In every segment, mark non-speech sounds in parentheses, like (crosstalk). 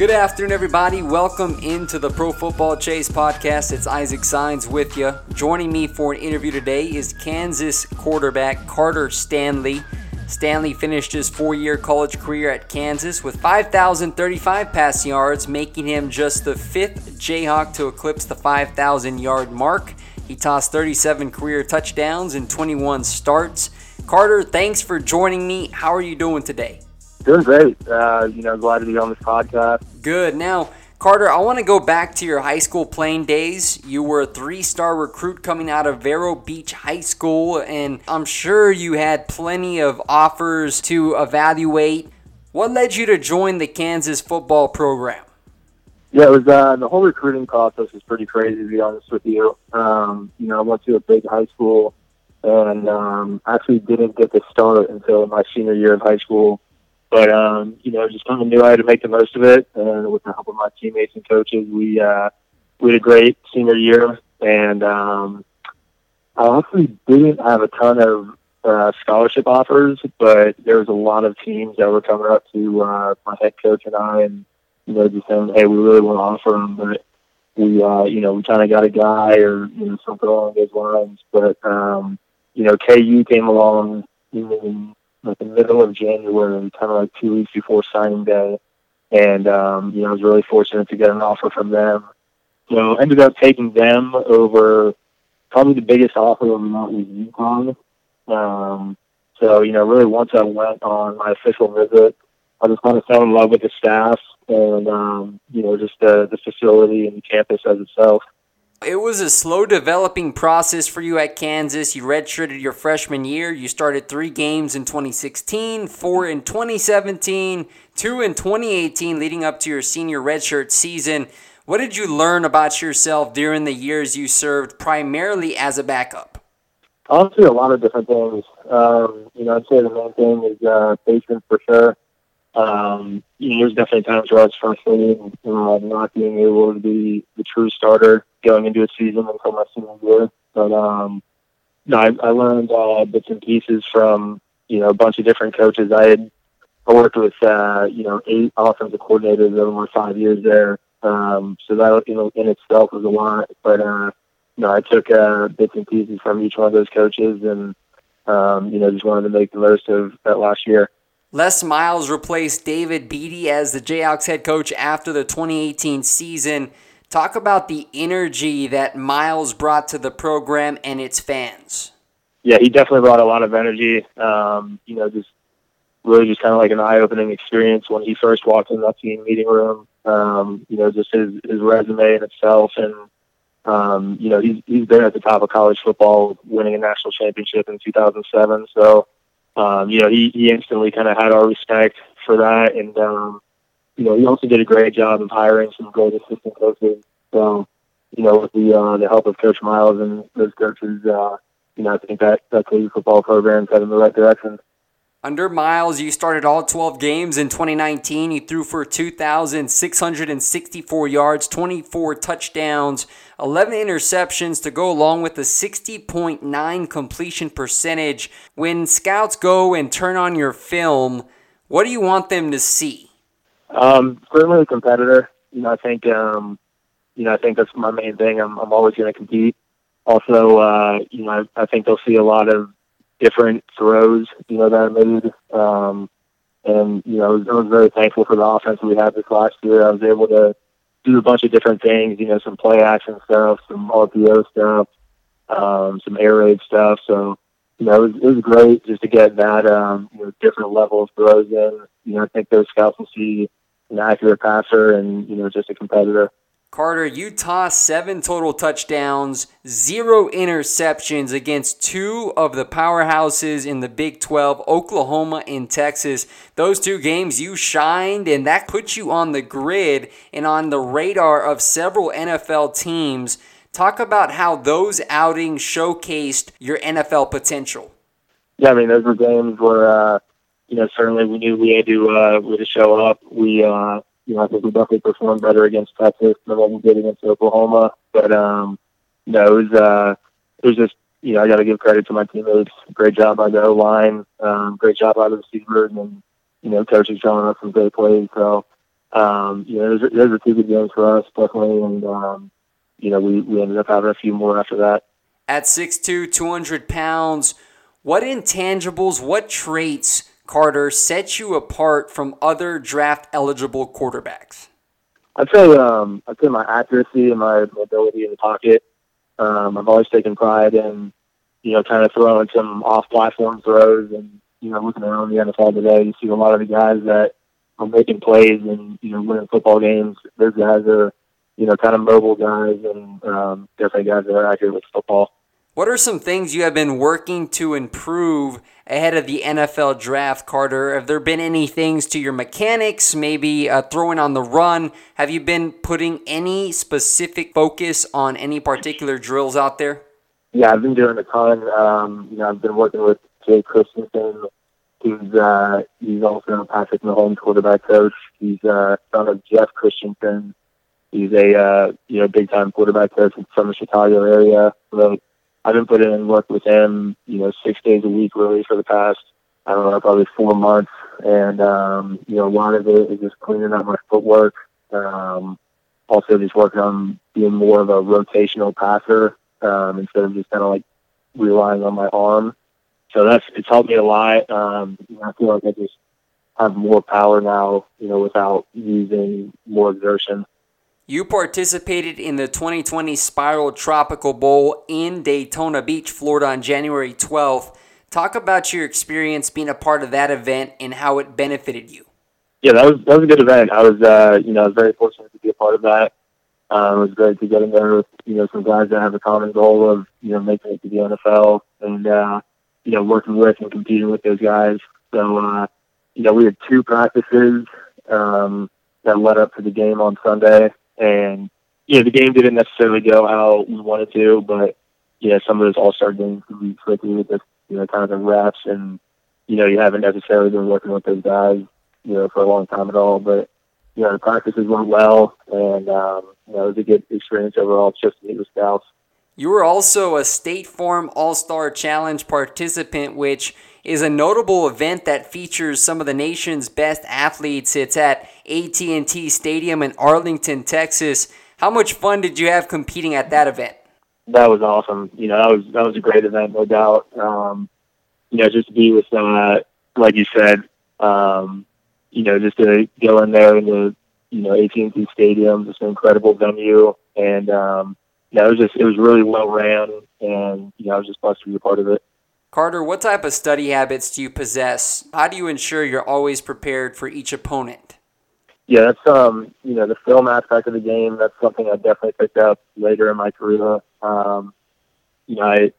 Good afternoon, everybody. Welcome into the Pro Football Chase podcast. It's Isaac Signs with you. Joining me for an interview today is Kansas quarterback Carter Stanley. Stanley finished his four year college career at Kansas with 5,035 passing yards, making him just the fifth Jayhawk to eclipse the 5,000 yard mark. He tossed 37 career touchdowns in 21 starts. Carter, thanks for joining me. How are you doing today? Doing great. Uh, you know, glad to be on this podcast. Good. Now, Carter, I want to go back to your high school playing days. You were a three star recruit coming out of Vero Beach High School, and I'm sure you had plenty of offers to evaluate. What led you to join the Kansas football program? Yeah, it was uh, the whole recruiting process was pretty crazy to be honest with you. Um, you know, I went to a big high school and um, actually didn't get to start until my senior year of high school. But um, you know, just kind of knew I had to make the most of it, and with the help of my teammates and coaches, we uh, we had a great senior year. And um, I actually didn't have a ton of uh, scholarship offers, but there was a lot of teams that were coming up to uh, my head coach and I, and you know, just saying, "Hey, we really want to offer him, but we, uh, you know, we kind of got a guy or you know something along those lines." But um, you know, KU came along like the middle of January, kind of like two weeks before signing day. And, um, you know, I was really fortunate to get an offer from them. So ended up taking them over probably the biggest offer of the night was UConn. Um, so, you know, really once I went on my official visit, I just kind of fell in love with the staff and, um, you know, just the, the facility and the campus as itself. It was a slow developing process for you at Kansas. You redshirted your freshman year. You started three games in 2016, four in 2017, two in 2018, leading up to your senior redshirt season. What did you learn about yourself during the years you served primarily as a backup? Honestly, a lot of different things. Um, you know, I'd say the main thing is uh, patience for sure. Um, you know, there's definitely times where I was frustrated uh, not being able to be the true starter going into a season until my senior year. But um, no, I, I learned uh, bits and pieces from you know a bunch of different coaches. I had I worked with uh, you know eight offensive coordinators over my five years there. Um, so that you know in itself was a lot. But uh, you know, I took uh, bits and pieces from each one of those coaches, and um, you know, just wanted to make the most of that last year. Les Miles replaced David Beaty as the Jayhawks head coach after the 2018 season. Talk about the energy that Miles brought to the program and its fans. Yeah, he definitely brought a lot of energy. Um, you know, just really just kind of like an eye-opening experience when he first walked in that team meeting room. Um, you know, just his his resume in itself, and um, you know, he's he's been at the top of college football, winning a national championship in 2007. So um, you know, he, he instantly kind of had our respect for that. And, um, you know, he also did a great job of hiring some great assistant coaches. So, you know, with the, uh, the help of Coach Miles and those coaches, uh, you know, I think that that collegiate football program is heading in the right direction. Under Miles, you started all 12 games in 2019. You threw for 2,664 yards, 24 touchdowns, 11 interceptions to go along with a 60.9 completion percentage. When scouts go and turn on your film, what do you want them to see? Um, certainly a competitor. You know, I think, um, you know, I think that's my main thing. I'm, I'm always going to compete. Also, uh, you know, I, I think they'll see a lot of different throws, you know, that I made. Um, and, you know, I was, I was very thankful for the offense we had this last year. I was able to do a bunch of different things, you know, some play action stuff, some RPO stuff, um, some air raid stuff. So, you know, it was, it was great just to get that, um, you know, different level of throws in. You know, I think those scouts will see an accurate passer and, you know, just a competitor. Carter, Utah, seven total touchdowns, zero interceptions against two of the powerhouses in the Big 12, Oklahoma and Texas. Those two games you shined, and that puts you on the grid and on the radar of several NFL teams. Talk about how those outings showcased your NFL potential. Yeah, I mean, those were games where, uh, you know, certainly we knew we had to, uh, we had to show up. We, uh, you know, I think we definitely performed better against Texas than what we did against Oklahoma. But um, you know, it was uh, it was just you know, I got to give credit to my teammates. Great job by the O line. Um, great job by the receivers, and you know, coaches showing us some great plays. So um, you know, those those are two good games for us, definitely. And um, you know, we we ended up having a few more after that. At 6'2", 200 pounds, what intangibles, what traits Carter, sets you apart from other draft eligible quarterbacks? I'd say um, I'd say my accuracy and my mobility in the pocket. Um, I've always taken pride in you know kind of throwing some off platform throws and you know looking around the NFL today, you see a lot of the guys that are making plays and you know winning football games. Those guys are you know kind of mobile guys and um, definitely guys that are accurate with football. What are some things you have been working to improve ahead of the NFL draft, Carter? Have there been any things to your mechanics, maybe uh, throwing on the run? Have you been putting any specific focus on any particular drills out there? Yeah, I've been doing a ton. Um, you know, I've been working with Jay Christensen, who's uh, he's also a Patrick Mahomes quarterback coach. He's uh, son of Jeff Christensen. He's a uh, you know big time quarterback coach from the Chicago area. So I've been putting in work with him, you know, six days a week really for the past, I don't know, probably four months. And, um, you know, a lot of it is just cleaning up my footwork. Um, also just working on being more of a rotational passer, um, instead of just kind of like relying on my arm. So that's, it's helped me a lot. Um, I feel like I just have more power now, you know, without using more exertion. You participated in the 2020 Spiral Tropical Bowl in Daytona Beach, Florida on January 12th. Talk about your experience being a part of that event and how it benefited you. Yeah, that was that was a good event. I was uh, you know, I was very fortunate to be a part of that. Um, it was great to get in there with, you know, some guys that have a common goal of, you know, making it to the NFL and uh, you know, working with and competing with those guys. So uh, you know, we had two practices um that led up to the game on Sunday and you know the game didn't necessarily go how we wanted to, but you know, some of those all star games can be tricky with the you know kind of the refs and you know you haven't necessarily been working with those guys you know for a long time at all, but you know the practices went well, and um, you know it was a good experience overall just to meet with scouts. You were also a State Farm All Star Challenge participant, which is a notable event that features some of the nation's best athletes. It's at AT&T Stadium in Arlington, Texas. How much fun did you have competing at that event? That was awesome. You know, that was that was a great event, no doubt. Um, you know, just to be with, uh, like you said, um, you know, just to go in there in the, you know, AT&T Stadium, just an incredible venue, and um, yeah, it was just it was really well ran, and you know, I was just blessed to be a part of it. Carter, what type of study habits do you possess? How do you ensure you're always prepared for each opponent? Yeah, that's um, you know, the film aspect of the game. That's something I definitely picked up later in my career. Um, you know, I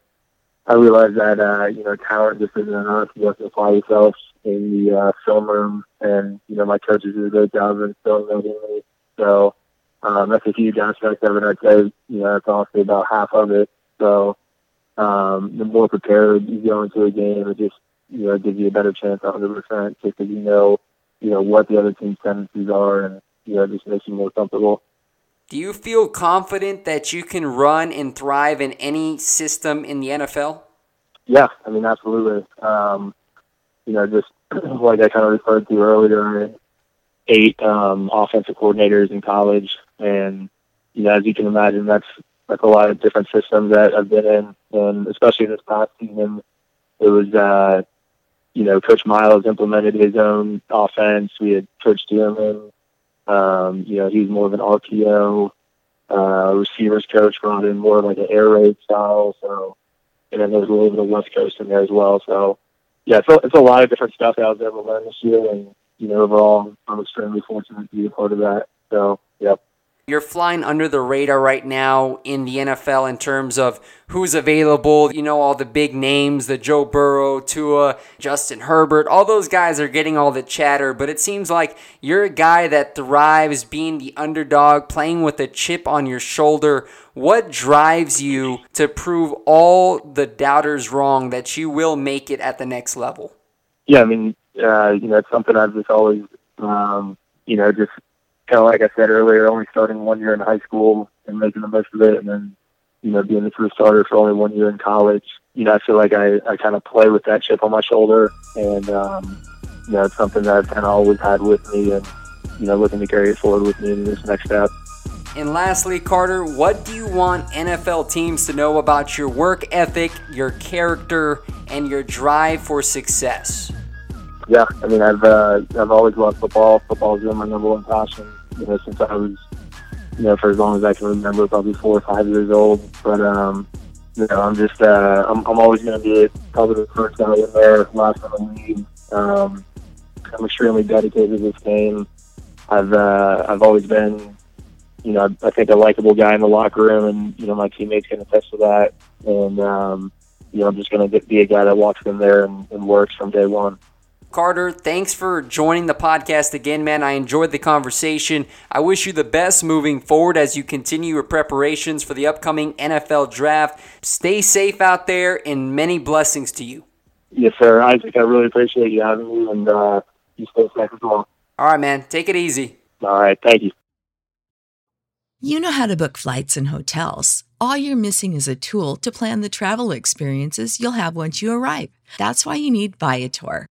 I realized that uh, you know, talent just isn't enough. You have to apply yourself in the uh, film room, and you know, my coaches do a great job of instilling that in me. So um, that's a huge aspect of it. I'd say you know, that's honestly about half of it. So um, the more prepared you go into a game, it just you know gives you a better chance 100 percent just because you know you know what the other team's tendencies are, and you know just makes you more comfortable. Do you feel confident that you can run and thrive in any system in the NFL? Yeah, I mean absolutely. Um, you know, just (clears throat) like I kind of referred to earlier, eight um, offensive coordinators in college, and you know, as you can imagine, that's that's a lot of different systems that I've been in, and especially this past season, it was uh, you know, Coach Miles implemented his own offense. We had Coach Dearmon. Um, you know, he's more of an RPO uh, receivers coach brought in more of like an air raid style. So, and then there's a little bit of West Coast in there as well. So, yeah, it's a, it's a lot of different stuff that I was able to learn this year, and you know, overall, I'm extremely fortunate to be a part of that. So, yep. You're flying under the radar right now in the NFL in terms of who's available. You know, all the big names, the Joe Burrow, Tua, Justin Herbert, all those guys are getting all the chatter, but it seems like you're a guy that thrives being the underdog, playing with a chip on your shoulder. What drives you to prove all the doubters wrong that you will make it at the next level? Yeah, I mean, uh, you know, it's something I've just always, um, you know, just kind of like I said earlier, only starting one year in high school and making the most of it, and then you know being the true starter for only one year in college. You know, I feel like I I kind of play with that chip on my shoulder, and um, you know, it's something that I've kind of always had with me, and you know, looking to carry it forward with me in this next step. And lastly, Carter, what do you want NFL teams to know about your work ethic, your character, and your drive for success? Yeah, I mean, I've uh, I've always loved football. Football has been my number one passion you know, since I was, you know, for as long as I can remember, probably four or five years old. But, um, you know, I'm just, uh, I'm, I'm always going to be probably the first guy in there, last in the league. Um, I'm extremely dedicated to this game. I've, uh, I've always been, you know, I think a likable guy in the locker room, and you know, my teammates can attest to that. And, um, you know, I'm just going to be a guy that walks in there and, and works from day one. Carter, thanks for joining the podcast again, man. I enjoyed the conversation. I wish you the best moving forward as you continue your preparations for the upcoming NFL draft. Stay safe out there and many blessings to you. Yes, sir. Isaac, I really appreciate you having me and uh, you stay safe as well. All right, man. Take it easy. All right. Thank you. You know how to book flights and hotels. All you're missing is a tool to plan the travel experiences you'll have once you arrive. That's why you need Viator.